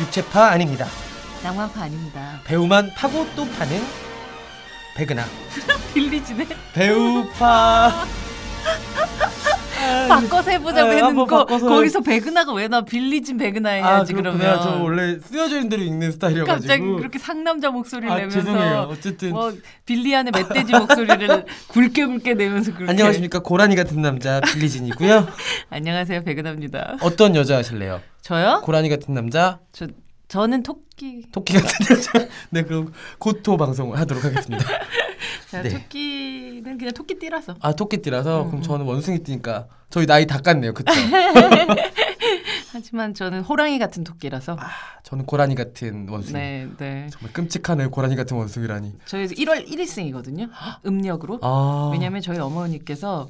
육체파 아닙니다. 낭만파 아닙니다. 배우만 파고 또 파는 배그나 빌리지네. 배우파. 바꿔서 해보자고 아, 했는 한번 거. 거기서 배그나가 왜 나 빌리진 배그나 아 해야지. 그러면. 저 원래 쓰여져 있는 대로 읽는 스타일이어가지고. 갑자기 그렇게 상남자 목소리를 아 내면서 죄송해요. 어쨌든 뭐 빌리안의 멧돼지 목소리를 굵게 굵게 내면서 그렇게 안녕하십니까 고라니 같은 남자 빌리진이고요. 안녕하세요 배그나입니다. 어떤 여자 하실래요? 저요? 고라니 같은 남자, 저 저는 토끼. 토끼 같은 여자. 네 그럼 고토 방송을 하도록 하겠습니다. 네. 토끼는 그냥 토끼띠라서. 아 토끼띠라서 음, 그럼 음. 저는 원숭이띠니까 저희 나이 다 깠네요. 그쵸? 하지만 저는 호랑이 같은 토끼라서. 아, 저는 고라니 같은 원숭이. 네, 네. 정말 끔찍하네요. 고라니 같은 원숭이라니. 저희 1월 1일생이거든요. 음력으로. 아 왜냐하면 저희 어머니께서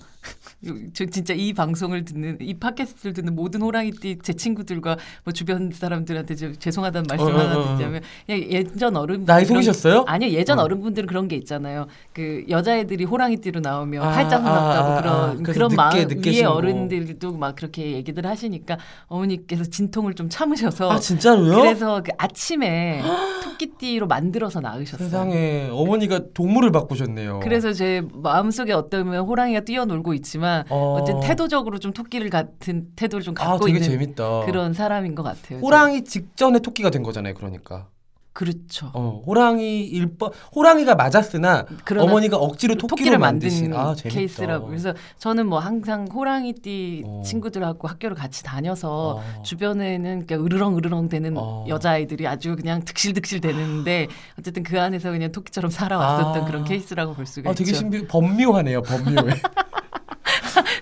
저 진짜 이 방송을 듣는 이 팟캐스트를 듣는 모든 호랑이띠 제 친구들과 뭐 주변 사람들한테 좀 죄송하다는 말씀 어, 어, 하나 어, 어. 드리자면 그냥 예전 어른 나이 속이셨어요? 아니요 예전 어. 어른분들은 그런 게 있잖아요. 그 여자애들이 호랑이띠로 나오면 아, 팔짱 아, 났다고 아, 아. 그런 그런 늦게, 마음 늦게 위에. 어른들도 막 그렇게 얘기들 하시니까 어머니께서 진통을 좀 참으셔서 아 진짜로요? 그래서 그 아침에 토끼띠로 만들어서 낳으셨어요. 세상에 어머니가 동물을 바꾸셨네요. 그래서 제 마음속에 어떠면 호랑이가 뛰어놀고 있지만 어. 어쨌든 태도적으로 좀 토끼를 같은 태도를 좀아 갖고 되게 있는 재밌다. 그런 사람인 것 같아요. 호랑이 직전에 토끼가 된 거잖아요. 그러니까. 그렇죠. 어 호랑이 일번 호랑이가 맞았으나 어머니가 억지로 토끼를, 만드신 아. 케이스라고. 그래서 저는 뭐 항상 호랑이띠 어. 친구들하고 학교를 같이 다녀서 어. 주변에는 그냥 으르렁 으르렁 되는 어. 여자아이들이 아주 그냥 득실득실 되는데 어쨌든 그 안에서 그냥 토끼처럼 살아왔었던 아. 그런 케이스라고 볼 수가 아 있죠. 되게 신비 법묘하네요. 법묘해.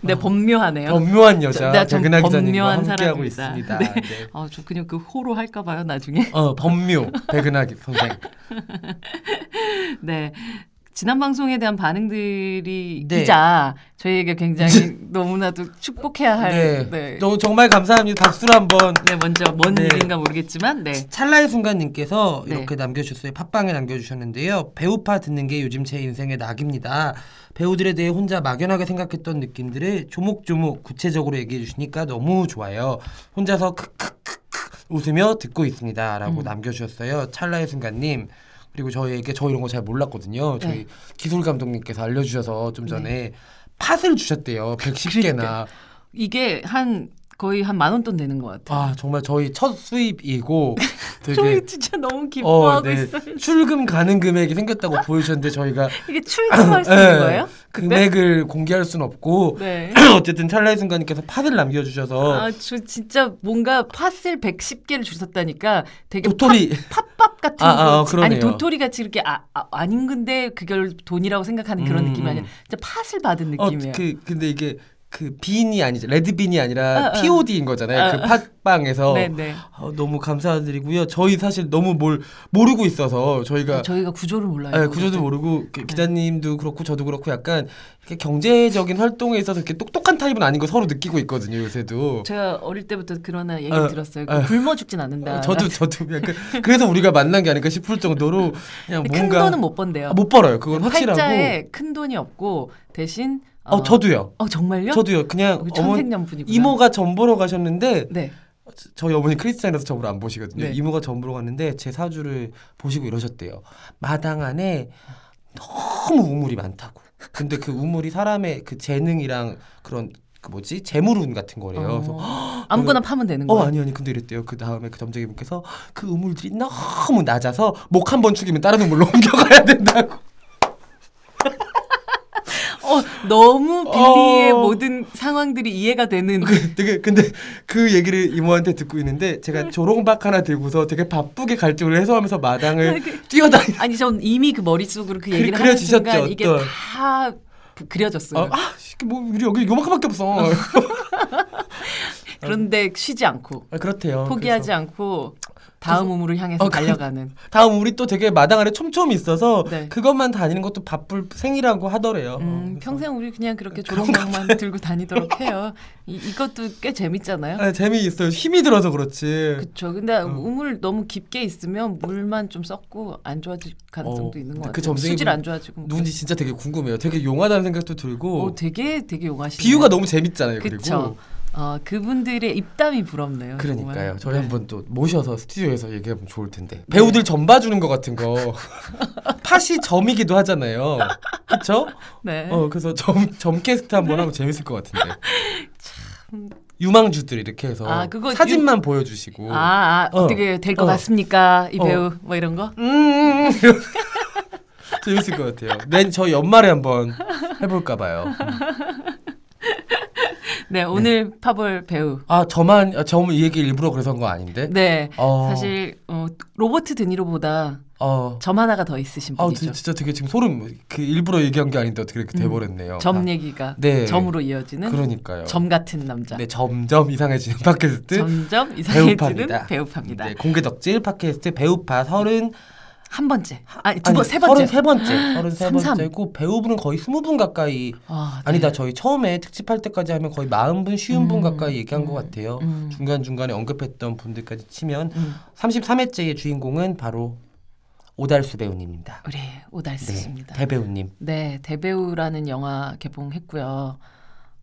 네, 법묘하네요. 법묘한 여자 네, 기자님과 법묘한 함께하고 사람입니다. 있습니다. 네. 네. 아, 저 그냥 그 호로 할까 봐요, 나중에. 어 법묘 백은하 기- 선생. 네. 지난 방송에 대한 반응들이 네. 이자 저희에게 굉장히 너무나도 축복해야 할 네. 네. 너무 정말 감사합니다. 박수를 한번. 네, 먼저 뭔 네. 일인가 모르겠지만 네. 찰나의 순간님께서 네. 이렇게 남겨주셨어요. 팟빵에 남겨주셨는데요. 배우파 듣는 게 요즘 제 인생의 낙입니다. 배우들에 대해 혼자 막연하게 생각했던 느낌들을 조목조목 구체적으로 얘기해 주시니까 너무 좋아요. 혼자서 크크크크 웃으며 듣고 있습니다.라고 음. 남겨주셨어요. 찰나의 순간님. 그리고 저희에게 저 이런 거 잘 몰랐거든요. 저희 네. 기술 감독님께서 알려주셔서 좀 전에 팥을 주셨대요. 110개나. 그러니까요. 이게 한 거의 한 만 원 돈 되는 것 같아요. 아 정말 저희 첫 수입이고 되게 저희 진짜 너무 기뻐하고 있어요. 출금 가능 금액이 생겼다고 보여주셨는데 저희가 이게 출금할 수 예, 있는 거예요? 그때? 금액을 공개할 수는 없고 네. 어쨌든 찰나의 순간님께서 팥을 남겨주셔서 아, 저 진짜 뭔가 팥을 110개를 주셨다니까 되게 도토리 팥, 밥 같은 아, 아, 거 그러네요. 아니 도토리 같이 이렇게 아, 아 아 닌 근데 그걸 돈이라고 생각하는 그런 음, 느낌이 아니라 음. 진짜 팥을 받은 어, 느낌이에요. 그 근데 이게 그 bean이 아니죠 red bean이 아니라 아, 아. POD인 거잖아요 아, 그 아. 팟빵에서 네 네. 어, 너무 감사드리고요 저희 사실 너무 뭘 모르고 있어서 저희가 저희가 구조를 몰라요. 네, 구조도 모르고 그 기자님도 그렇고 저도 그렇고 약간 이렇게 경제적인 활동에 있어서 이렇게 똑똑한 타입은 아닌 거 서로 느끼고 있거든요 요새도. 제가 어릴 때부터 그런 얘기 어, 들었어요. 어. 그 굶어 죽진 않는다. 어, 저도 저도 약간 그래서 우리가 만난 게 아닐까 싶을 정도로 그냥 근데 큰 뭔가 돈은 못 번대요. 아, 못 벌어요. 그건 확실하고. 팔자에 큰 돈이 없고 대신 어 저도요. 어 정말요? 저도요. 그냥 어머 천생연분이구나. 이모가 점 보러 가셨는데 네. 저희 어머니 크리스찬이라서 점을 안 보시거든요. 네. 이모가 점 보러 갔는데 제 사주를 보시고 이러셨대요. 마당 안에 너무 우물이 많다고. 근데 그 우물이 사람의 그 재능이랑 그런 그 뭐지 재물운 같은 거래요. 그래서 어, 아무거나 파면 되는 어 거예요. 아니 아니 근데 이랬대요. 그 다음에 그 점쟁이분께서 그 우물들이 너무 낮아서 목 한번 축이면 다른 우물로 옮겨가야 된다고. 어, 너무 빌리의 어. 모든 상황들이 이해가 되는 그 되게 근데 그 얘기를 이모한테 듣고 있는데 네. 제가 조롱박 하나 들고서 되게 바쁘게 갈증을 해소하면서 마당을 그- 뛰어다니. 아니 전 이미 그 머릿속으로 그 얘기를 그- 하는 순간 이게. 다 그- 그려졌어요. 아, 아, 씨, 뭐 우리 여기 요만큼밖에 없어. 그런데 쉬지 않고 아, 그렇대요. 포기하지 않고 다음 우물을 향해서 어, 그- 달려가는. 다음 우리 또 되게 마당 안에 촘촘히 있어서 네. 그것만 다니는 것도 바쁠 생이라고 하더래요. 어, 음, 그래서. 평생 우리 그냥 그렇게 조롱박만 들고 다니도록 해요. 이, 이것도 꽤 재밌잖아요. 아, 재미있어요. 힘이 들어서 그렇지. 그쵸. 근데 어. 우물 너무 깊게 있으면 물만 좀 썩고 안 좋아질 가능성도 어, 있는 것그 같아요. 점쟁이 수질 분안 좋아지고. 뭐 누군지 진짜 되게 궁금해요. 되게 용하다는 생각도 들고 어, 되게 되게 용하시네. 비유가 너무 재밌잖아요. 그쵸. 그리고 어, 그분들의 입담이 부럽네요. 그러니까요. 정말. 저희 네. 한번 또 모셔서 스튜디오에서 얘기하면 좋을 텐데. 배우들 점 봐주는 것 같은 거. 팥이 점이기도 하잖아요. 그렇죠? 네. 어 그래서 점, 점 캐스트 한번 하면 재밌을 것 같은데. 유망주들 이렇게 해서 아, 그거 사진만 보여주시고. 아, 아 어. 어떻게 될것 어. 같습니까? 이 어. 배우 뭐 이런 거? 음, 재밌을 것 같아요. 내 저 연말에 한번 해볼까 봐요. 네, 오늘 파볼 배우. 아 저만 아, 저이 얘기 일부러 그래서 한 거 아닌데. 네. 어, 사실 어, 로버트 드니로보다 어. 점 하나가 더 있으신 아 분이죠. 진짜 되게 지금 소름 그 일부러 얘기한 게 아닌데 어떻게 이렇게 음. 돼버렸네요. 점 아, 얘기가 네. 점으로 이어지는 그러니까요. 점 같은 남자. 네 점점 이상해지는 팟캐스트 점점 이상해지는 배우파입니다. 배우파입니다. 네, 공개 덕질 팟캐스트 배우파 서른 한 번째. 아니, 두 번, 세 번째. 서른 세 번째 서른 세 삼삼. 번째고 배우분은 거의 스무 분 가까이 아, 네. 아니다 저희 처음에 특집할 때까지 하면 거의 마흔 분 쉬운 분 음, 가까이 얘기한 음, 것 같아요. 음, 중간 중간에 언급했던 분들까지 치면 음. 33회째의 주인공은 바로 오달수 배우님입니다. 우리 오달수 네, 씨입니다. 대배우님. 네, 대배우라는 영화 개봉했고요.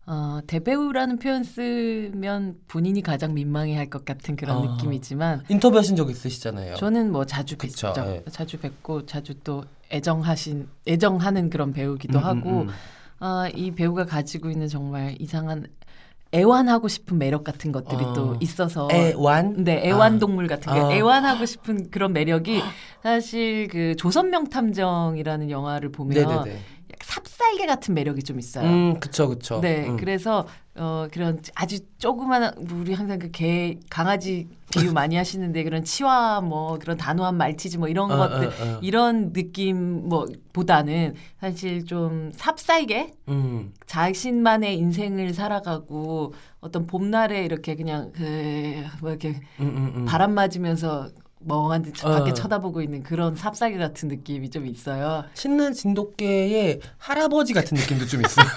어, 대배우라는 표현 쓰면 본인이 가장 민망해할 것 같은 그런 아. 느낌이지만 인터뷰하신 적 있으시잖아요. 저는 뭐 자주 뵙죠. 예. 자주 뵙고 자주 또 애정하신 애정하는 그런 배우기도 음, 음, 하고 음. 아, 이 배우가 가지고 있는 정말 이상한 애완하고 싶은 매력 같은 것들이 아. 또 있어서 애완. 네, 애완 동물 같은 게 아. 애완하고 싶은 그런 매력이 사실 그 조선명 탐정이라는 영화를 보면 네네네. 삽살개 같은 매력이 좀 있어요. 음, 그쵸, 그쵸. 네, 음. 그래서 어 그런 아주 조그마한 우리 항상 그 개 강아지 비유 많이 하시는데 그런 치와 뭐 그런 단호한 말티즈 뭐 이런 어, 것들 어, 어. 이런 느낌 뭐 보다는 사실 좀 삽살개 음. 자신만의 인생을 살아가고 어떤 봄날에 이렇게 그냥 그뭐 이렇게 음, 음, 음. 바람 맞으면서 멍한 듯 어. 밖에 쳐다보고 있는 그런 삽살개 같은 느낌이 좀 있어요. 신난 진돗개의 할아버지 같은 느낌도 좀 있어요.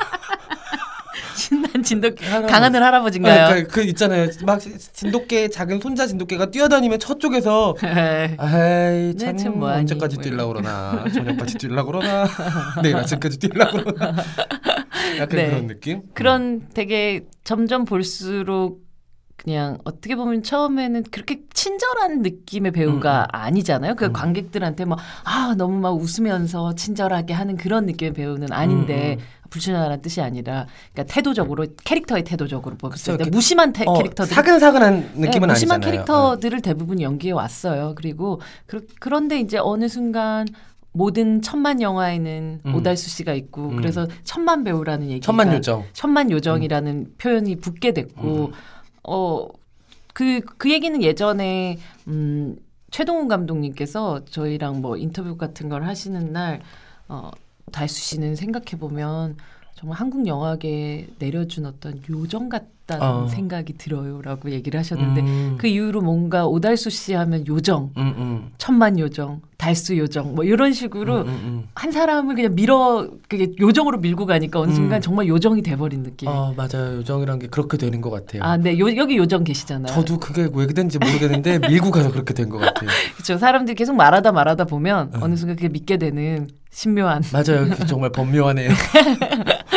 신난 진돗 할아버지. 강하늘 할아버지인가요? 아, 그, 그 있잖아요. 막 진돗개 작은 손자 진돗개가 뛰어다니면 저쪽에서 네. 아이 네, 참, 참 뭐하니, 언제까지 뭐 뛰려고 그러나 저녁까지 뛰려고 그러나 내일 아침까지 뛰려고 그러나 약간 네. 그런 느낌? 그런 되게 점점 볼수록 그냥 어떻게 보면 처음에는 그렇게 친절한 느낌의 배우가 음, 아니잖아요. 그 음. 관객들한테 막 아 너무 막 웃으면서 친절하게 하는 그런 느낌의 배우는 아닌데 음, 불친절한 뜻이 아니라 그러니까 태도적으로 캐릭터의 태도적으로 봤을 때 무심한 태, 어, 캐릭터들 사근사근한 느낌은 네, 무심한 아니잖아요. 캐릭터들을 대부분 연기해 왔어요. 그리고 그, 그런데 이제 어느 순간 모든 천만 영화에는 음. 오달수 씨가 있고 음. 그래서 천만 배우라는 얘기가 천만 요정. 천만 요정이라는 표현이 붙게 됐고 음. 어 그 그 얘기는 예전에 음 최동훈 감독님께서 저희랑 뭐 인터뷰 같은 걸 하시는 날 어 달수 씨는 생각해 보면 정말 한국 영화계에 내려준 어떤 요정 같다는 어. 생각이 들어요라고 얘기를 하셨는데 음. 그 이후로 뭔가 오달수 씨 하면 요정, 음, 음. 천만 요정, 달수 요정 뭐 이런 식으로 음, 음, 음. 한 사람을 그냥 밀어 그게 요정으로 밀고 가니까 어느 순간 음. 정말 요정이 돼버린 느낌. 아 맞아요 요정이란 게 그렇게 되는 것 같아요. 아, 네. 요, 여기 요정 계시잖아요. 저도 그게 왜 된지 모르겠는데 밀고 가서 그렇게 된 것 같아요. 그렇죠. 사람들이 계속 말하다 말하다 보면 음. 어느 순간 그게 믿게 되는 신묘한 맞아요. 정말 법묘하네요.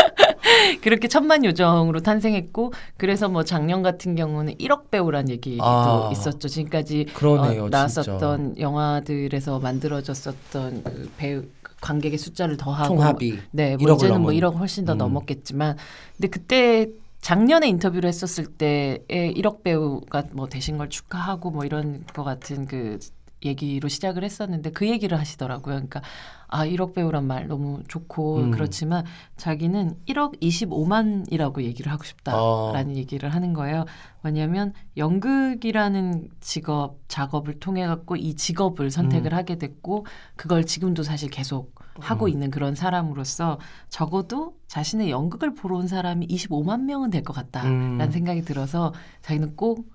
그렇게 천만 요정으로 탄생했고 그래서 뭐 작년 같은 경우는 1억 배우란 얘기도 아. 있었죠. 지금까지 그러네요, 어, 나왔었던 영화들에서 만들어졌었던 그 배우 그 관객의 숫자를 더하고 총합이 네, 뭐 1억을 이제는 뭐 넘은. 1억 훨씬 더 음. 넘었겠지만 근데 그때 작년에 인터뷰를 했었을 때에 1억 배우가 뭐 되신 걸 축하하고 뭐 이런 거 같은 그 얘기로 시작을 했었는데 그 얘기를 하시더라고요. 그러니까 아 1억 배우란 말 너무 좋고 음. 그렇지만 자기는 1억 25만이라고 얘기를 하고 싶다라는 얘기를 하는 거예요. 왜냐하면 연극이라는 직업 작업을 통해 갖고 이 직업을 선택을 음. 하게 됐고 그걸 지금도 사실 계속 하고 음. 있는 그런 사람으로서 적어도 자신의 연극을 보러 온 사람이 25만 명은 될 것 같다라는 음. 생각이 들어서 자기는 꼭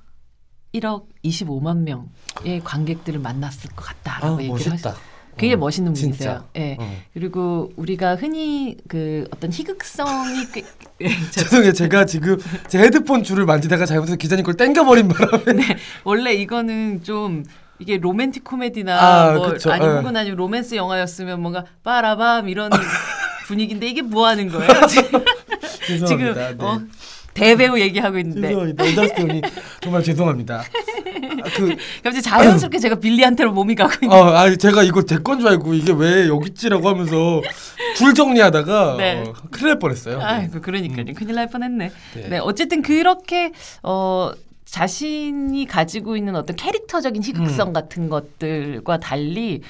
1억 25만 명의 관객들을 만났을 것아 같다라고 얘기를 하셨어요. 멋있다. 그게 어, 멋있는. 분이세요. 예. 어. 그리고 우리가 흔히 그 어떤 희극성이 꽤 예, 저- 죄송해요. 제가 지금 제 헤드폰 줄을 만지다가 잘못해서 기자님 걸 땡겨버린 바람에 원래 이거는 좀 이게 로맨틱 코미디나 아, 뭐 그쵸. 아니 예. 혹은 아니면 로맨스 영화였으면 뭔가 빠라밤 이런 분위기인데 이게 뭐 하는 거예요? 지금 죄송합니다. 네. 어, 대배우 얘기하고 있는데 죄송합니다. 오다스 배우님 정말 죄송합니다. 아, 그 갑자기 자연스럽게 제가 빌리한테로 몸이 가고 있는. 어, 아, 제가 이거 제 건 줄 알고 이게 왜 여기 있지라고 하면서 줄 정리하다가 네. 어, 큰일 날 뻔했어요. 아이고 그러니까요. 큰일 날 뻔했네. 네. 네. 어쨌든 그렇게 어 자신이 가지고 있는 어떤 캐릭터적인 희극성 같은 것들과 달리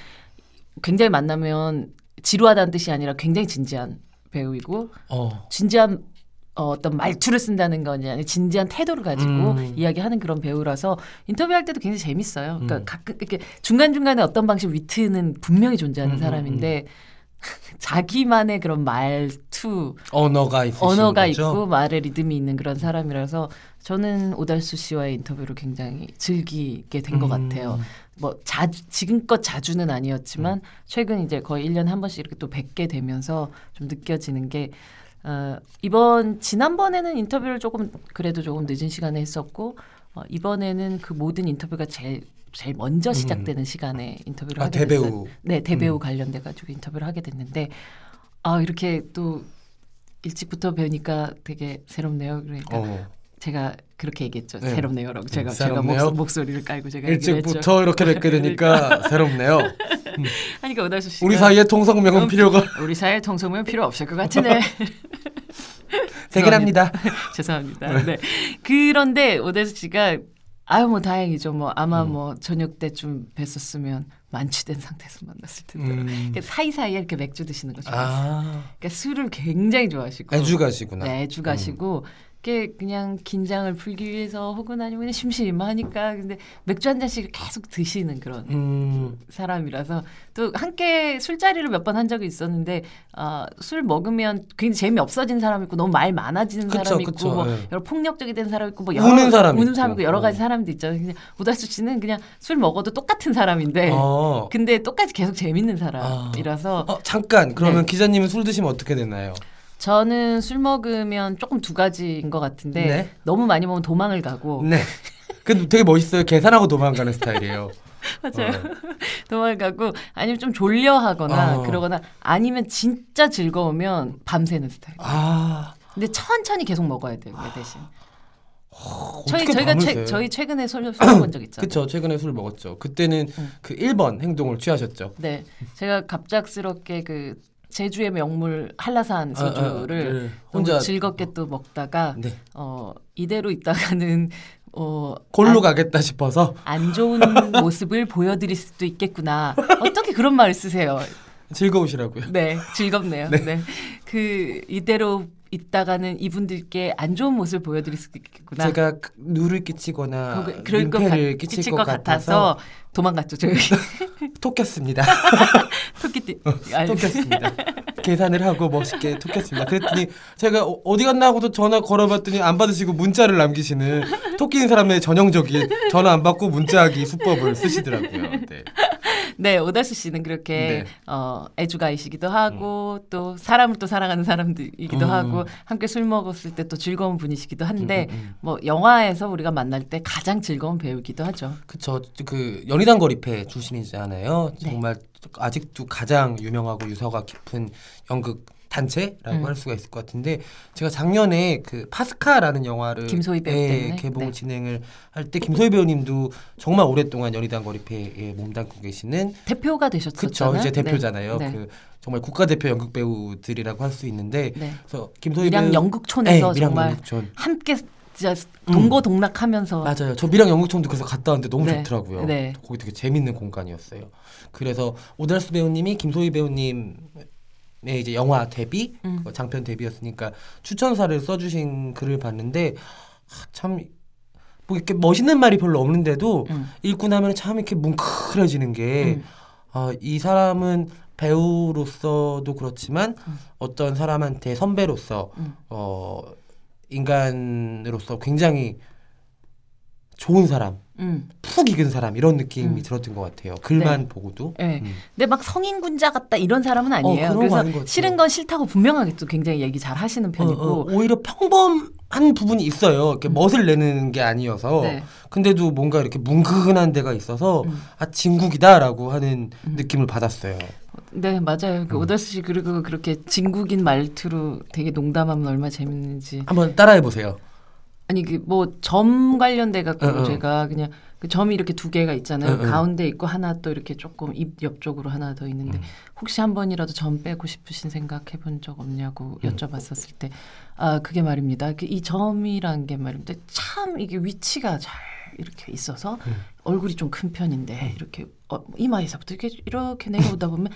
굉장히 만나면 지루하다는 뜻이 아니라 굉장히 진지한 배우이고 어. 진지한 어, 어떤 말투를 쓴다는 아니라 진지한 태도를 가지고 음. 이야기하는 그런 배우라서 인터뷰할 때도 굉장히 재밌어요. 그러니까 음. 가끔 이렇게 중간 중간에 어떤 방식 위트는 분명히 존재하는 음, 사람인데 자기만의 그런 말투, 언어가 언어가 거죠? 있고 말의 리듬이 있는 그런 사람이라서 저는 오달수 씨와의 인터뷰를 굉장히 즐기게 된것 음. 같아요. 뭐 자주 지금껏 자주는 아니었지만 최근 이제 거의 1년에 한 번씩 이렇게 또 뵙게 되면서 좀 느껴지는 게 어, 이번 지난번에는 인터뷰를 조금 그래도 조금 늦은 시간에 했었고 어, 이번에는 그 모든 인터뷰가 제일 제일 먼저 시작되는 시간에 인터뷰를 음. 아, 하게 됐어요. 대배우. 네, 대배우 음. 관련돼 가지고 인터뷰를 하게 됐는데 아 이렇게 또 일찍부터 뵈니까 되게 새롭네요. 그러니까 어. 제가 그렇게 얘기했죠. 네. 새롭네요라고 제가 음, 제가 새롭네요. 목, 목소 리를 깔고 제가. 일찍부터 이렇게 뵙게 되니까 새롭네요. 하니까 오달수 씨가 우리 사이에 통성명은 음, 필요가 우리 사이에 통성명 필요 없을 것 같으네. 되긴 합니다. 죄송합니다. 네. 그런데 오달수 씨가 아유 뭐 다행이죠. 뭐 아마 음. 뭐 저녁 때쯤 뵀었으면 만취된 상태에서 만났을 텐데. 음. 그 사이사이에 이렇게 맥주 드시는 거 좋아해요. 아, 그러니까 술을 굉장히 좋아하시고 애주가시구나. 네, 애주 가시고 그게 그냥 긴장을 풀기 위해서 혹은 아니면 그냥 심심하니까 근데 맥주 한 잔씩 계속 드시는 그런 음. 사람이라서 또 함께 술자리를 몇 번 한 적이 있었는데 아, 술 먹으면 굉장히 재미 없어진 사람 있고 너무 말 많아지는 그쵸, 사람 있고 그쵸, 뭐 예. 여러 폭력적이 된 사람 있고 뭐 우는 사람 우는 있고. 사람 있고 여러 가지 어. 사람도 있잖아요. 근데 오달수 씨는 그냥 술 먹어도 똑같은 사람인데 어. 근데 똑같이 계속 재밌는 사람이라서 어, 잠깐 그러면 네. 기자님은 술 드시면 어떻게 되나요? 저는 술 먹으면 조금 두 가지인 것 같은데 네. 너무 많이 먹으면 도망을 가고 네. 근데 되게 멋있어요. 계산하고 도망가는 스타일이에요. 맞아요. 어. 도망을 가고 아니면 좀 졸려하거나 어. 그러거나 아니면 진짜 즐거우면 밤새는 스타일. 아, 근데 천천히 계속 먹어야 돼요. 그 대신. 저희 어떻게 저희가 최? 저희 최근에 술, 술 먹은 적 있잖아요. 그쵸 최근에 술 먹었죠. 그때는 음. 그 1번 행동을 취하셨죠. 네, 제가 갑작스럽게 그 제주의 명물 한라산 아, 아, 소주를 네. 혼자 즐겁게 또 먹다가 네. 어 이대로 있다가는 어 골로 안- 가겠다 싶어서 안 좋은 모습을 보여드릴 수도 있겠구나. 어떻게 그런 말을 쓰세요? 즐거우시라고요. 네, 즐겁네요. 네. 그 이대로 있다가는 이분들께 안 좋은 모습을 보여드릴 수도 있겠구나. 제가 그 누를 끼치거나 그거- 그럴 것, 민폐를 같, 끼칠 끼칠 것 것 같아서 같아서 도망갔죠. 저희 톡했습니다. 토끼띠. 톡했습니다. 계산을 하고 멋있게 톡했습니다. 그랬더니 제가 어- 어디 갔나 하고도 전화 걸어봤더니 안 받으시고 문자를 남기시는 토끼인 사람의 전형적인 전화 안 받고 문자하기 수법을 쓰시더라고요. 네. 네, 오다수 씨는 그렇게 네. 어, 애주가이시기도 하고 또 사람을 또 사랑하는 사람들이기도 음. 하고 함께 술 먹었을 때 또 즐거운 분이시기도 한데 음, 음, 음. 뭐 영화에서 우리가 만날 때 가장 즐거운 배우기도 하죠. 그쵸. 그 연희당 거리패 출신이잖아요. 네. 정말 아직도 가장 유명하고 유서가 깊은 연극 단체라고 음. 할 수가 있을 것 같은데 제가 작년에 그 파스카라는 영화를 김소희 배우 예? 개봉 네. 진행을 할 때 김소희 배우님도 정말 오랫동안 연희당 거리패에 몸담고 계시는 대표가 그쵸 되셨었잖아요. 이제 네. 대표잖아요. 네. 그 정말 국가대표 연극 배우들이라고 할 수 있는데 네. 그래서 김소희 배우 연극촌에서 네, 밀양 정말 연극촌 함께 진짜 동고동락하면서 맞아요. 저 밀양 연극촌도 그래서 갔다 왔는데 너무 네. 좋더라고요. 네. 거기 되게 재밌는 공간이었어요. 그래서 오달수 배우님이 김소희 배우님 의 이제 영화 데뷔 음. 어, 장편 데뷔였으니까 추천사를 써주신 글을 봤는데 아, 참뭐 이렇게 멋있는 말이 별로 없는데도 음. 읽고 나면 참 이렇게 뭉클해지는 게 음. 아, 이 사람은 배우로서도 그렇지만 음. 어떤 사람한테 선배로서 음. 어 인간으로서 굉장히 좋은 사람, 음. 푹 익은 사람 이런 느낌이 음. 들었던 것 같아요. 글만 보고도. 네. 음. 근데 막 성인 군자 같다 이런 사람은 아니에요. 어, 그런 거 그래서. 싫은 건 싫다고 분명하게 또 굉장히 얘기 잘 하시는 편이고. 어, 어, 오히려 평범한 부분이 있어요. 이렇게 멋을 내는 게 아니어서. 음. 네. 근데도 뭔가 이렇게 뭉근한 데가 있어서 음. 아 진국이다라고 하는 음. 느낌을 받았어요. 네, 맞아요. 그 음. 오다수 씨 그리고 그렇게 진국인 말투로 되게 농담하면 얼마나 재밌는지. 한번 따라해 보세요. 아니 그 뭐 점 관련돼 갖고 어, 어. 제가 그냥 그 점이 이렇게 두 개가 있잖아요. 어, 어. 가운데 있고 하나 또 이렇게 조금 입 옆쪽으로 하나 더 있는데 음. 혹시 한 번이라도 점 빼고 싶으신 생각 해 본 적 없냐고 음. 여쭤봤었을 때 아 그게 말입니다. 그 이 점이란 게 말입니다. 참 이게 위치가 잘 이렇게 있어서 음. 얼굴이 좀 큰 편인데 이렇게 어, 이마에서부터 이렇게 이렇게 내려오다 보면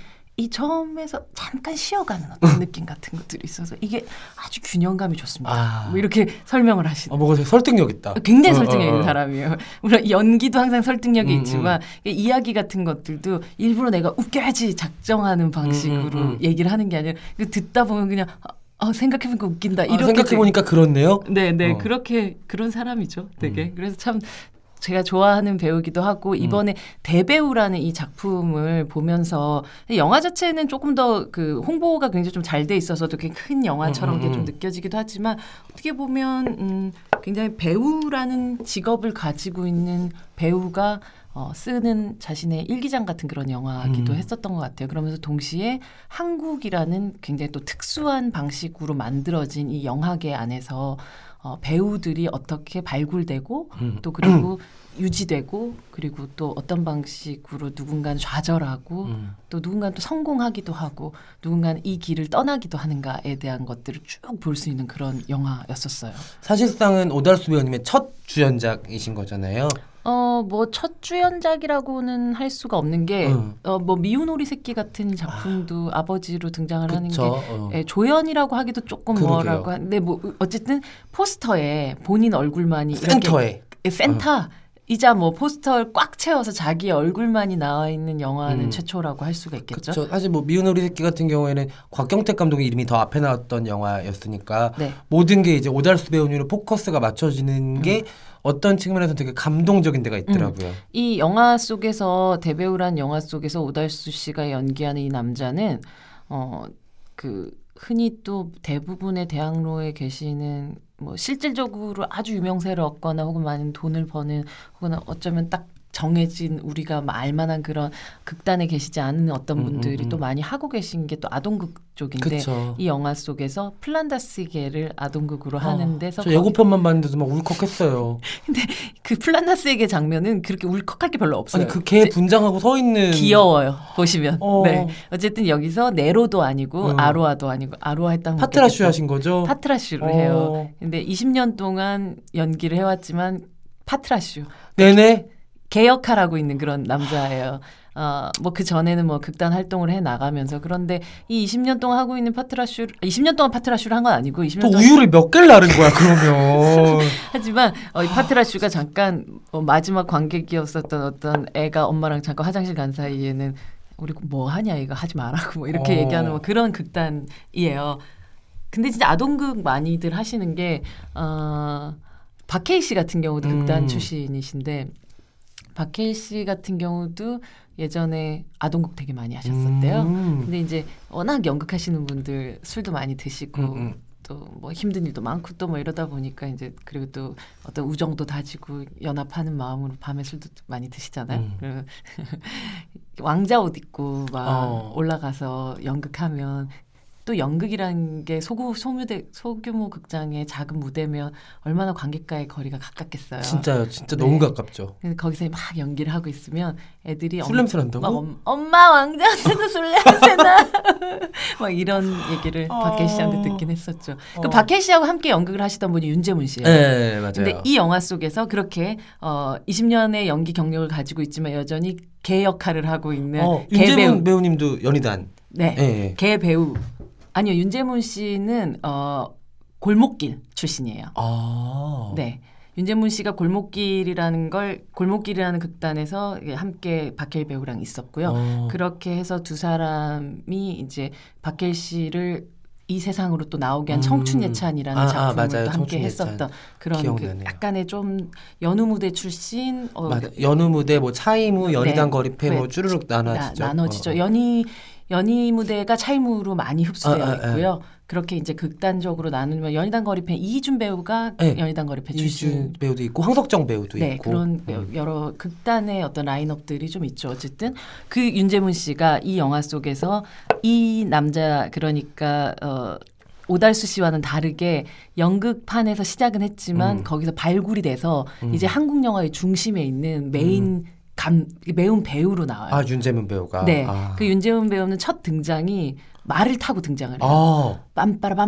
이 점에서 잠깐 쉬어가는 어떤 느낌 같은 것들이 있어서 이게 아주 균형감이 좋습니다. 아. 뭐 이렇게 설명을 하시는. 어, 뭐가 설득력 있다. 굉장히 어, 설득력 어, 있는 어. 사람이에요. 물론 연기도 항상 설득력이 음, 있지만 이야기 같은 것들도 일부러 내가 웃겨야지 작정하는 방식으로 음, 음. 얘기를 하는 게 아니라 듣다 보면 그냥 아, 아, 생각해보니까 웃긴다. 아, 이렇게 생각해 보니까 그렇네요. 네, 네, 어. 그렇게 그런 사람이죠. 되게 음. 그래서 참 제가 좋아하는 배우기도 하고 이번에 대배우라는 이 작품을 보면서 영화 자체는 조금 더 그 홍보가 굉장히 좀 잘 돼 있어서 되게 큰 영화처럼 음, 음, 좀 음. 느껴지기도 하지만 어떻게 보면 음, 굉장히 배우라는 직업을 가지고 있는 배우가 어, 쓰는 자신의 일기장 같은 그런 영화기도 음. 했었던 것 같아요. 그러면서 동시에 한국이라는 굉장히 또 특수한 방식으로 만들어진 이 영화계 안에서 어, 배우들이 어떻게 발굴되고 음. 또 그리고 유지되고 그리고 또 어떤 방식으로 누군가는 좌절하고 음. 또 누군가는 또 성공하기도 하고 누군가는 이 길을 떠나기도 하는가에 대한 것들을 쭉 볼 수 있는 그런 영화였었어요. 사실상은 오달수 배우님의 첫 주연작이신 거잖아요. 어, 뭐 첫 주연작이라고는 할 수가 없는 게 음. 어, 뭐 미운 오리 새끼 같은 작품도 아. 아버지로 등장을 하는 게 그쵸. 어. 예, 조연이라고 하기도 조금 그러게요. 뭐라고 하는데 뭐 어쨌든 포스터에 본인 얼굴만이 이렇게 센터에. 예, 센터 이자 뭐 포스터를 꽉 채워서 자기 얼굴만이 나와 있는 영화는 음. 최초라고 할 수가 있겠죠. 그렇죠. 사실 뭐 미운 우리 새끼 같은 경우에는 곽경택 감독의 이름이 더 앞에 나왔던 영화였으니까 네. 모든 게 이제 오달수 배우님으로 포커스가 맞춰지는 음. 게 어떤 측면에서 되게 감동적인 데가 있더라고요. 이 영화 속에서 대배우란 영화 속에서 오달수 씨가 연기하는 이 남자는 어그 흔히 또 대부분의 대학로에 계시는 뭐 실질적으로 아주 유명세를 얻거나 혹은 많은 돈을 버는 혹은 어쩌면 딱 정해진 우리가 알만한 그런 극단에 계시지 않은 어떤 음, 분들이 음, 음. 또 많이 하고 계신 게 또 아동극 쪽인데 그렇죠. 이 영화 속에서 플란다스계를 아동극으로 하는 데서 저 예고편만 봤는데도 막 울컥했어요. 그 플란다스계 장면은 그렇게 울컥할 게 별로 없어요. 아니 그개 분장하고 서 있는 귀여워요 보시면 어. 네 어쨌든 여기서 네로도 아니고 음. 아로아도 아니고 아로아 했다면 파트라슈. 하신 거죠? 파트라슈를 어. 해요 근데 20년 동안 연기를 해왔지만 파트라슈 네네. 개역할하고 있는 그런 남자예요 어 뭐 그 전에는 뭐 극단 활동을 해 나가면서 그런데 이 20년 동안 하고 있는 파트라슈 20년 동안 파트라슈를 한 건 아니고 20년 또 동안 우유를 몇 개를 나른 거야 그러면. 하지만 어, 이 파트라슈가 잠깐 어, 마지막 관객이었었던 어떤 애가 엄마랑 잠깐 화장실 간 사이에는 우리 뭐 하냐 이거 하지 말라고 뭐 이렇게 어. 얘기하는 뭐 그런 극단이에요. 근데 진짜 아동극 많이들 하시는 게 어, 박해일 씨 같은 경우도 극단 음. 출신이신데 박해일 씨 같은 경우도 예전에 아동극 되게 많이 하셨었대요. 음. 근데 이제 워낙 연극하시는 분들 술도 많이 드시고 음, 음. 또뭐 힘든 일도 많고 또 뭐 이러다 보니까 이제 그리고 또 어떤 우정도 다지고 연합하는 마음으로 밤에 술도 많이 드시잖아요. 음. 그리고 왕자 옷 입고 막 어. 올라가서 연극하면 또 연극이라는 게 소구 소무대 소규모 극장의 작은 무대면 얼마나 관객과의 거리가 가깝겠어요. 진짜요, 진짜 네. 너무 가깝죠. 근데 거기서 막 연기를 하고 있으면 애들이 술 엄- 냄새 막 난다고? 엄, 엄마 왕자한테도 술 냄새 나 막 이런 얘기를 어. 박해 씨한테 듣긴 했었죠. 그 어. 박해 씨하고 함께 연극을 하시던 분이 윤재문 씨예요. 네, 맞아요. 근데 이 영화 속에서 그렇게 어 20년의 연기 경력을 가지고 있지만 여전히 개 역할을 하고 있는 어, 개 윤재문 배우. 배우님도 연희단. 네. 예, 예. 개 배우. 아니요. 윤재문 씨는 어 골목길 출신이에요. 아. 네. 윤재문 씨가 골목길이라는 걸 골목길이라는 극단에서 함께 박해일 배우랑 있었고요. 어. 그렇게 해서 두 사람이 이제 박해일 씨를 이 세상으로 또 나오게 한 음. 청춘 예찬이라는 아, 아, 작품을 맞아요. 또 함께 청춘 예찬. 했었던 그런 그. 약간의 좀 연우 무대 출신 어. 연우 무대, 뭐 차이무, 연희단 네. 거리패 네. 뭐 쭈르륵 나눠지죠. 나, 나눠지죠. 어, 어. 연희 연희 무대가 차이무로 많이 흡수되어 아, 아, 아. 있고요. 그렇게 이제 극단적으로 나누면 연희단 거리패 이희준 배우가 네. 연희단 거리패 이준 배우도 있고 황석정 배우도 네, 있고. 그런 음. 여러 극단의 어떤 라인업들이 좀 있죠. 어쨌든 그 윤재문 씨가 이 영화 속에서 이 남자 그러니까 어 오달수 씨와는 다르게 연극판에서 시작은 했지만 음. 거기서 발굴이 돼서 음. 이제 한국 영화의 중심에 있는 메인 감 매운 배우로 나와요. 아 윤재문 배우가. 네, 아. 그 윤재훈 배우는 첫 등장이 말을 타고 등장을 해요. 아, 빰빠라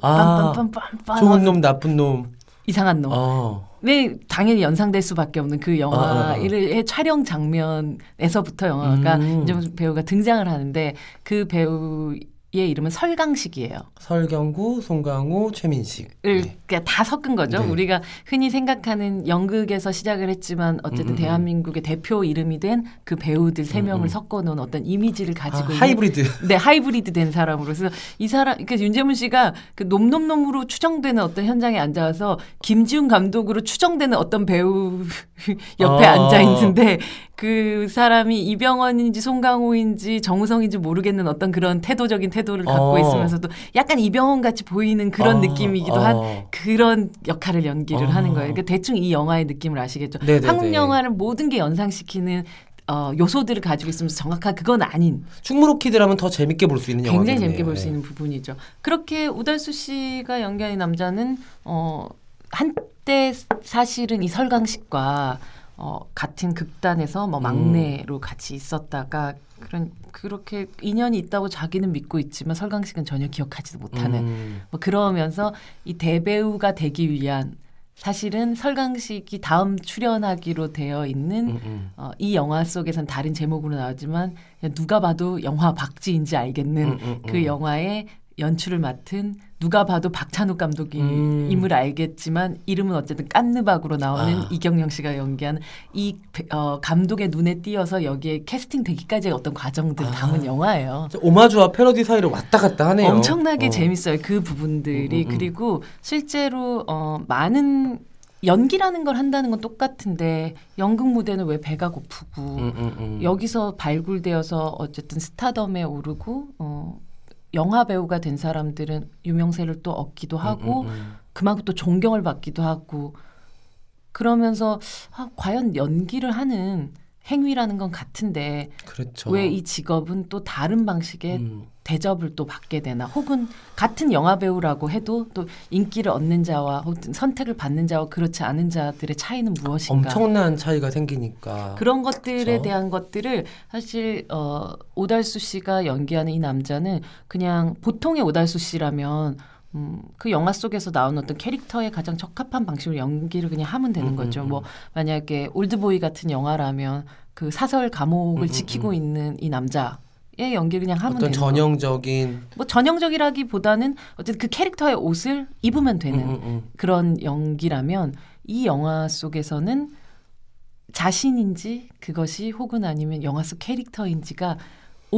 아. 빰빰빰빰빰 좋은 놈 나쁜 놈. 이상한 놈. 어. 네, 당연히 연상될 수밖에 없는 그 아, 아, 아. 영화의 촬영 장면에서부터 영화가 음. 이제 배우가 등장을 하는데 그 배우 의 이름은 설강식이에요. 설경구, 송강호, 최민식. 을 네. 그러니까 다 섞은 거죠. 네. 우리가 흔히 생각하는 연극에서 시작을 했지만 어쨌든 음, 음, 음. 대한민국의 대표 이름이 된 그 배우들 세 음, 명을 음. 섞어 놓은 어떤 이미지를 아, 가지고 있는 하이브리드. 네, 하이브리드 된 사람으로서 이 사람, 그러니까 윤재문 씨가 그 놈놈놈으로 추정되는 어떤 현장에 앉아서 김지훈 감독으로 추정되는 어떤 배우 옆에 아. 앉아 있는데 그 사람이 이병헌인지 송강호인지 정우성인지 모르겠는 어떤 그런 태도적인 태도 를 갖고 어. 있으면서도 약간 이병헌 같이 보이는 그런 아, 느낌이기도 아. 한 그런 역할을 연기를 아. 하는 거예요. 그러니까 대충 이 영화의 느낌을 아시겠죠? 네네네. 한국 영화를 모든 게 연상시키는 어, 요소들을 가지고 있으면서 정확한 그건 아닌 충무로 키드라면 더 재밌게 볼 수 있는 영화. 굉장히 재밌게 볼 수 있는 부분이죠. 그렇게 우달수 씨가 연기한 이 남자는 어 한때 사실은 이 설강식과 어 같은 극단에서 뭐 음. 막내로 같이 있었다가 그런 그렇게 인연이 있다고 자기는 믿고 있지만 설강식은 전혀 기억하지도 못하는 음. 뭐 그러면서 이 대배우가 되기 위한 사실은 설강식이 다음 출연하기로 되어 있는 음, 음. 어, 이 영화 속에선 다른 제목으로 나오지만 누가 봐도 영화 박지인지 알겠는 음, 음, 그 음. 영화의 연출을 맡은 누가 봐도 박찬욱 감독이 음. 임을 알겠지만 이름은 어쨌든 깐느박으로 나오는 아. 이경영 씨가 연기한 이 배- 어, 감독의 눈에 띄어서 여기에 캐스팅 되기까지의 어떤 과정들을 아. 담은 영화예요. 저 오마주와 패러디 사이를 왔다 갔다 하네요. 엄청나게 어. 재밌어요. 그 부분들이 음, 음, 음. 그리고 실제로 어, 많은 연기라는 걸 한다는 건 똑같은데 연극 무대는 왜 배가 고프고 음, 음, 음. 여기서 발굴되어서 어쨌든 스타덤에 오르고 어, 영화 배우가 된 사람들은 유명세를 또 얻기도 하고 음, 음, 음. 그만큼 또 존경을 받기도 하고 그러면서 아, 과연 연기를 하는 행위라는 건 같은데 그렇죠. 왜이 직업은 또 다른 방식의 음. 대접을 또 받게 되나 혹은 같은 영화 배우라고 해도 또 인기를 얻는 자와 혹은 선택을 받는 자와 그렇지 않은 자들의 차이는 무엇인가 엄청난 차이가 생기니까. 그런 것들에 그렇죠. 대한 것들을 사실 어, 오달수 씨가 연기하는 이 남자는 그냥 보통의 오달수 씨라면 음, 그 영화 속에서 나오는 어떤 캐릭터에 가장 적합한 방식으로 연기를 그냥 하면 되는 음, 거죠. 음, 뭐 만약에 올드보이 같은 영화라면 그 사설 감옥을 음, 음, 지키고 음. 있는 이 남자 의 연기를 그냥 하면 어떤 되는. 전형적인 뭐 전형적이라기보다는 어쨌든 그 캐릭터의 옷을 입으면 되는 음, 음, 음. 그런 연기라면 이 영화 속에서는 자신인지 그것이 혹은 아니면 영화 속 캐릭터인지가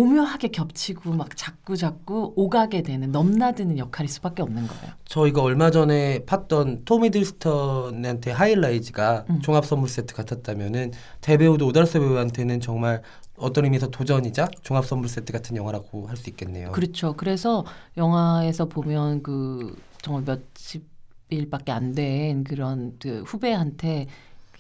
오묘하게 겹치고 막 자꾸 자꾸 오가게 되는 넘나드는 역할일 수밖에 없는 거예요. 저희가 얼마 전에 팠던 토미 딜스턴한테 하이라이즈가 음. 종합 선물 세트 같았다면은 대배우도 오달수 배우한테는 정말 어떤 의미에서 도전이자 종합 선물 세트 같은 영화라고 할 수 있겠네요. 그렇죠. 그래서 영화에서 보면 그 정말 몇십 일밖에 안 된 그런 그 후배한테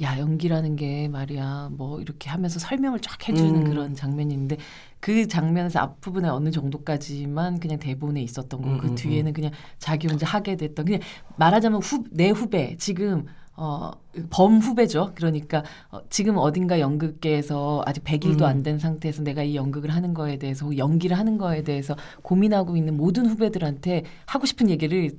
야 연기라는 게 말이야 뭐 이렇게 하면서 설명을 쫙 해주는 음. 그런 장면이 있는데 그 장면에서 앞부분에 어느 정도까지만 그냥 대본에 있었던 거고 음, 그 음, 뒤에는 그냥 자기 혼자 하게 됐던 그냥 말하자면 후, 내 후배 지금 어, 범 후배죠. 그러니까 어, 지금 어딘가 연극계에서 아직 100일도 음. 안된 상태에서 내가 이 연극을 하는 거에 대해서 연기를 하는 거에 대해서 고민하고 있는 모든 후배들한테 하고 싶은 얘기를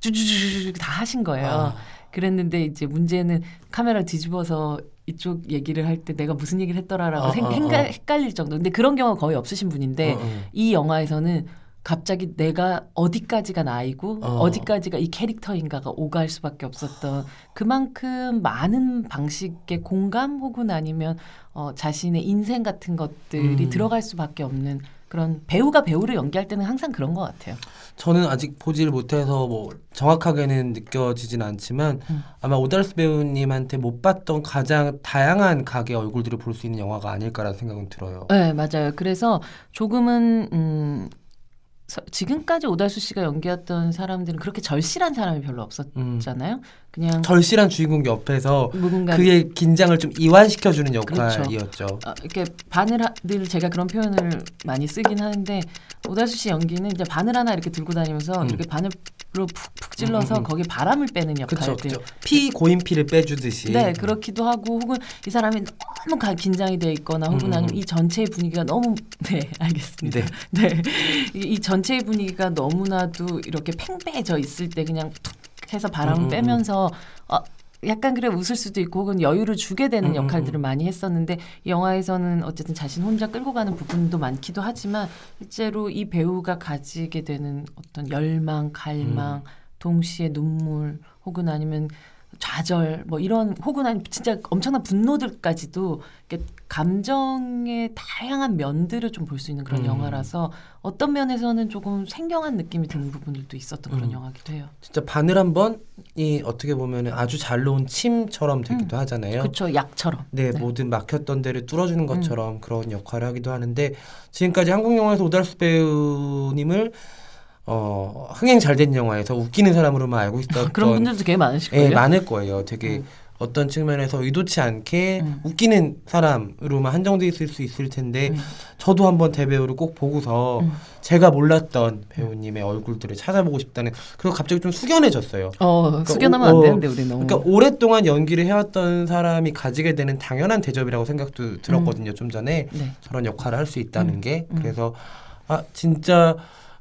쭈쭈쭈쭈 다 하신 거예요. 아, 그랬는데 이제 문제는 카메라 뒤집어서 이쪽 얘기를 할 때 내가 무슨 얘기를 했더라라고 아, 생- 아, 헷갈- 아. 헷갈릴 정도. 근데 그런 경우가 거의 없으신 분인데 어, 어. 이 영화에서는 갑자기 내가 어디까지가 나이고 어. 어. 디까지가이 캐릭터인가가 오갈 수밖에 없었던 그만큼 많은 방식의 공감 혹은 아니면 어, 자신의 인생 같은 것들이 음. 들어갈 수밖에 없는 그런 배우가 배우를 연기할 때는 항상 그런 것 같아요. 저는 아직 보지를 못해서 뭐 정확하게는 느껴지진 않지만 음. 아마 오달수 배우님한테 못 봤던 가장 다양한 각의 얼굴들을 볼 수 있는 영화가 아닐까라는 생각은 들어요. 네, 맞아요. 그래서 조금은 음, 서- 지금까지 오달수 씨가 연기했던 사람들은 그렇게 절실한 사람이 별로 없었잖아요. 음. 그냥 절실한 주인공 옆에서 그의 긴장을 좀 이완시켜 주는 그렇죠. 역할이었죠. 어, 이렇게 바늘 하- 늘 제가 그런 표현을 많이 쓰긴 하는데 오달수 씨 연기는 이제 바늘 하나 이렇게 들고 다니면서 음. 이렇게 바늘 로 푹푹 찔러서 음, 음, 음. 거기에 바람을 빼는 역할들. 그렇죠. 피 고인 피를 빼주듯이. 네, 그렇기도 하고 혹은 이 사람이 너무 가- 긴장이 돼 있거나 혹은 음, 음, 아니면 음. 이 전체의 분위기가 너무 네, 알겠습니다. 네. 네. 이, 이 전체의 분위기가 너무나도 이렇게 팽배해져 있을 때 그냥 툭 해서 바람을 음. 빼면서 어, 약간 그래 웃을 수도 있고 혹은 여유를 주게 되는 음, 음, 역할들을 음. 많이 했었는데 이 영화에서는 어쨌든 자신 혼자 끌고 가는 부분도 많기도 하지만 실제로 이 배우가 가지게 되는 어떤 열망, 갈망, 음. 동시에 눈물 혹은 아니면 좌절 뭐 이런 혹은 아니 진짜 엄청난 분노들까지도 이렇게 감정의 다양한 면들을 좀 볼 수 있는 그런 음. 영화라서 어떤 면에서는 조금 생경한 느낌이 드는 부분들도 있었던 그런 음. 영화기도 해요. 진짜 바늘 한 번이 어떻게 보면 아주 잘 놓은 침처럼 되기도 하잖아요. 그렇죠, 약처럼. 네, 네. 모든 막혔던 데를 뚫어주는 것처럼 그런 역할을 하기도 하는데 지금까지 한국 영화에서 오달수 배우님을 어 흥행 잘 된 영화에서 웃기는 사람으로만 알고 있었던 그런 분들도 꽤 많으실 거예요. 예, 많을 거예요. 되게 음. 어떤 측면에서 의도치 않게 음. 웃기는 사람으로만 한정돼 있을 수 있을 텐데 음. 저도 한번 대배우를 꼭 보고서 음. 제가 몰랐던 배우님의 얼굴들을 찾아보고 싶다는 그리고 갑자기 좀 숙연해졌어요. 어, 숙연하면 오- 안 어, 되는데 우리 너무. 그러니까 오랫동안 연기를 해왔던 사람이 가지게 되는 당연한 대접이라고 생각도 들었거든요. 좀 전에 네. 저런 역할을 할 수 있다는 음, 게 음. 그래서 아 진짜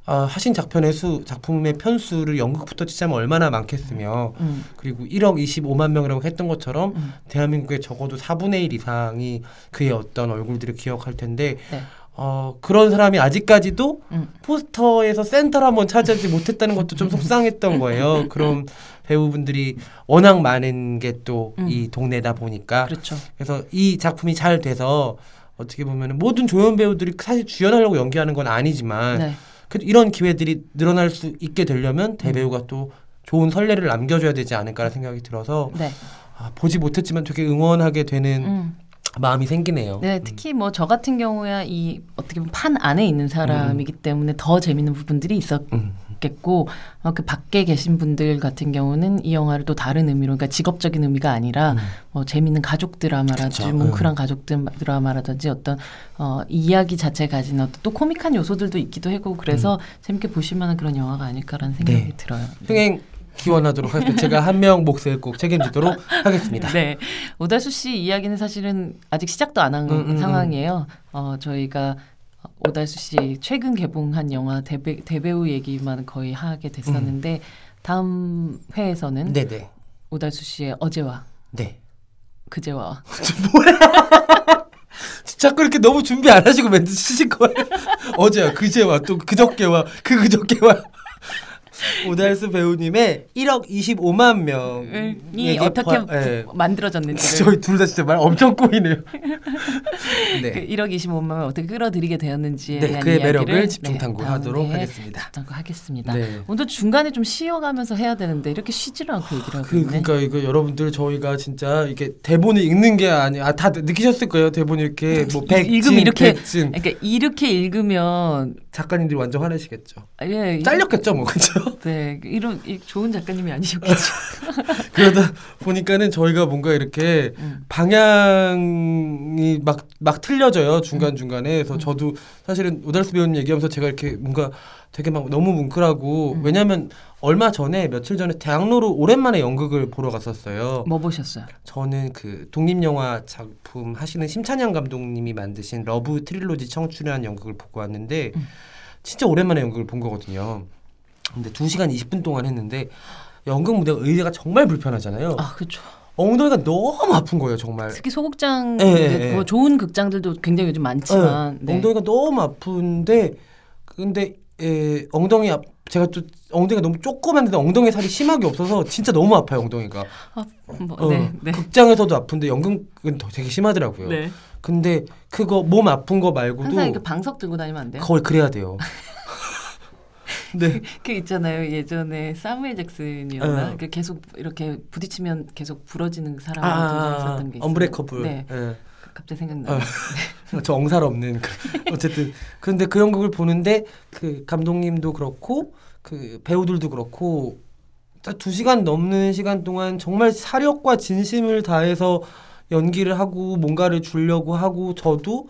아, 하신 작품의 수 작품의 편수를 연극부터 치자면 얼마나 많겠으며 음. 그리고 1억 25만 명이라고 했던 것처럼 음. 대한민국에 적어도 4분의 1 이상이 그의 어떤 얼굴들을 기억할 텐데 네. 어, 그런 사람이 아직까지도 음. 포스터에서 센터를 한번 차지하지 못했다는 것도 좀 속상했던 거예요. 그럼 배우분들이 워낙 많은 게 또이 음. 동네다 보니까 그렇죠. 그래서 이 작품이 잘 돼서 어떻게 보면 모든 조연 배우들이 사실 주연하려고 연기하는 건 아니지만 네. 그 이런 기회들이 늘어날 수 있게 되려면 대배우가 또 좋은 선례를 남겨줘야 되지 않을까라는 생각이 들어서 네. 아, 보지 못했지만 되게 응원하게 되는 음. 마음이 생기네요. 네, 특히 뭐 저 같은 경우야 이 어떻게 보면 판 안에 있는 사람이기 때문에 더 재밌는 부분들이 있었. 음. 겠고 어, 그 밖에 계신 분들 같은 경우는 이 영화를 또 다른 의미로 그러니까 직업적인 의미가 아니라 음. 뭐 재밌는 가족 드라마라든지 그쵸, 뭉클한 가족 드- 드라마라든지 어떤 어, 이 이야기 자체가 가진 어떤 또 코믹한 요소들도 있기도 하고 그래서 재밌게 보실 만한 그런 영화가 아닐까라는 생각이 음. 네. 들어요. 흥행 기원하도록 하겠습니다. 제가 한 명 몫을 꼭 책임지도록 하겠습니다. 네. 오다수 씨 이야기는 사실은 아직 시작도 안한 음, 음, 음. 상황이에요. 어, 저희가 오달수 씨 최근 개봉한 영화 대배, 대배우 얘기만 거의 하게 됐었는데 다음 회에서는 네네. 오달수 씨의 어제와 네. 그제와 자꾸 이렇게 너무 준비 안 하시고 멘트 치실 거예요. 어제와 그제와 또 그저께와 그 그저께와 오달수 배우님의 1억 25만 명이 이 어떻게 네. 만들어졌는지를 저희 둘 다 진짜 말 엄청 꼬이네요. 그 네. 1억 25만을 어떻게 끌어들이게 되었는지에 네, 대한 그의 이야기를 매력을 집중 네, 탐구하도록 다음 회에 하겠습니다. 집중 탐구하겠습니다. 네. 오늘 중간에 좀 쉬어가면서 해야 되는데 이렇게 쉬지를 않고 얘기를 하고 그, 있네. 그러니까 이거 여러분들 저희가 진짜 이게 대본을 읽는 게 아니 아다 느끼셨을 거예요. 대본 이렇게 뭐 백진, 읽으면 이렇게 백진 그러니까 이렇게 읽으면 작가님들이 완전 화내시겠죠. 아, 예, 잘렸겠죠, 뭐 그렇죠? 네, 이런 이- 좋은 작가님이 아니셨겠죠. 그러다 보니까는 저희가 뭔가 이렇게 음. 방향이 막 막 틀려져요 중간 중간에. 음. 그래서 저도 사실은 오달수 배우님 얘기하면서 제가 이렇게 뭔가 되게 막 너무 뭉클하고 음. 왜냐하면 얼마 전에 며칠 전에 대학로로 오랜만에 연극을 보러 갔었어요. 뭐 보셨어요? 저는 그 독립 영화 작품 하시는 심찬양 감독님이 만드신 러브 트릴로지 청춘이라는 연극을 보고 왔는데 음. 진짜 오랜만에 연극을 본 거거든요. 근데 2시간 20분 동안 했는데 연극 무대가 의자가 정말 불편하잖아요. 아, 그렇죠. 엉덩이가 너무 아픈 거예요, 정말. 특히 소극장 예. 뭐 좋은 극장들도 굉장히 요즘 많지만 네, 네. 엉덩이가 너무 아픈데 근데 에, 엉덩이 앞 제가 또 엉덩이가 너무 조그만데 엉덩이 살이 심하게 없어서 진짜 너무 아파요 엉덩이가. 아, 뭐, 어, 네, 네. 극장에서도 아픈데 연극은 더 되게 심하더라고요. 네. 근데 그거 몸 아픈 거 말고도 항상 이렇게 방석 들고 다니면 안 돼요? 거의 그래야 돼요. 네. 그 있잖아요. 예전에 사무엘 잭슨이었나? 어. 그 계속 이렇게 부딪히면 계속 부러지는 사람 아, 등장했었던 게 있어요. 엄브레커블. 네. 예. 갑자기 생각나. 저 엉살 없는 그- 어쨌든 그런데 그 연극을 보는데 그 감독님도 그렇고 그 배우들도 그렇고 딱두 시간 넘는 시간 동안 정말 사력과 진심을 다해서 연기를 하고 뭔가를 주려고 하고 저도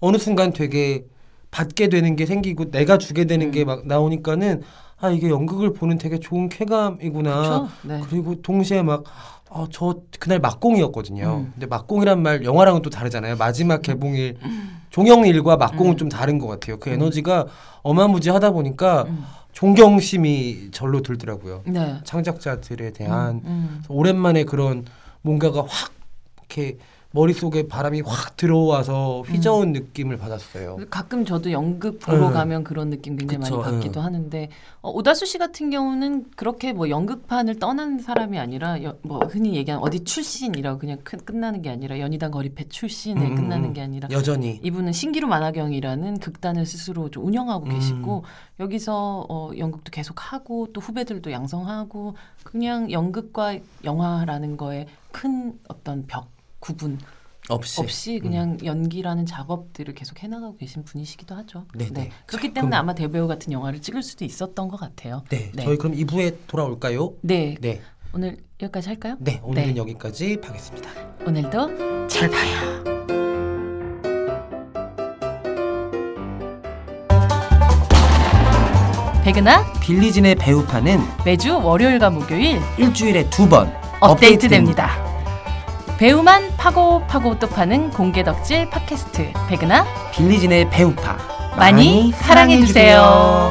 어느 순간 되게 받게 되는 게 생기고 내가 주게 되는 게 막 나오니까는 아 이게 연극을 보는 되게 좋은 쾌감이구나? 네. 그리고 동시에 막, 어, 저 그날 막공이었거든요. 음. 근데 막공이란 말 영화랑은 또 다르잖아요. 마지막 개봉일, 종영일과 막공은 음. 좀 다른 것 같아요. 그 에너지가 어마무지하다 보니까 음. 존경심이 절로 들더라고요. 네. 창작자들에 대한 음, 오랜만에 그런 뭔가가 확 이렇게 머릿속에 바람이 확 들어와서 휘저은 느낌을 받았어요. 음. 가끔 저도 연극 보러 네. 가면 그런 느낌 굉장히 그쵸, 많이 받기도 하는데 어, 오다수 씨 같은 경우는 그렇게 뭐 연극판을 떠난 사람이 아니라 여- 뭐 흔히 얘기하는 어디 출신이라고 그냥 크- 끝나는 게 아니라 연희당 거리패 출신에 음, 음, 끝나는 음. 게 아니라 여전히 이분은 신기루 만화경이라는 극단을 스스로 좀 운영하고 음. 계시고 여기서 어, 연극도 계속 하고 또 후배들도 양성하고 그냥 연극과 영화라는 거에 큰 어떤 벽 구분 없이, 없이 그냥 연기라는 작업들을 계속 해나가고 계신 분이시기도 하죠. 네네. 그렇기 자, 때문에 그럼- 아마 대배우 같은 영화를 찍을 수도 있었던 것 같아요. 네, 네. 저희 그럼 2부에 돌아올까요? 네, 네, 오늘 여기까지 할까요? 네, 오늘은 네. 여기까지 하겠습니다. 오늘도 잘 봐요. 백은하 빌리진의 배우판은 매주 월요일과 목요일 일주일에 두 번 업데이트됩니다. 배우만 파고 파고 또 파는 공개 덕질 팟캐스트. 백은하? 빌리진의 배우파. 많이 사랑해 주세요.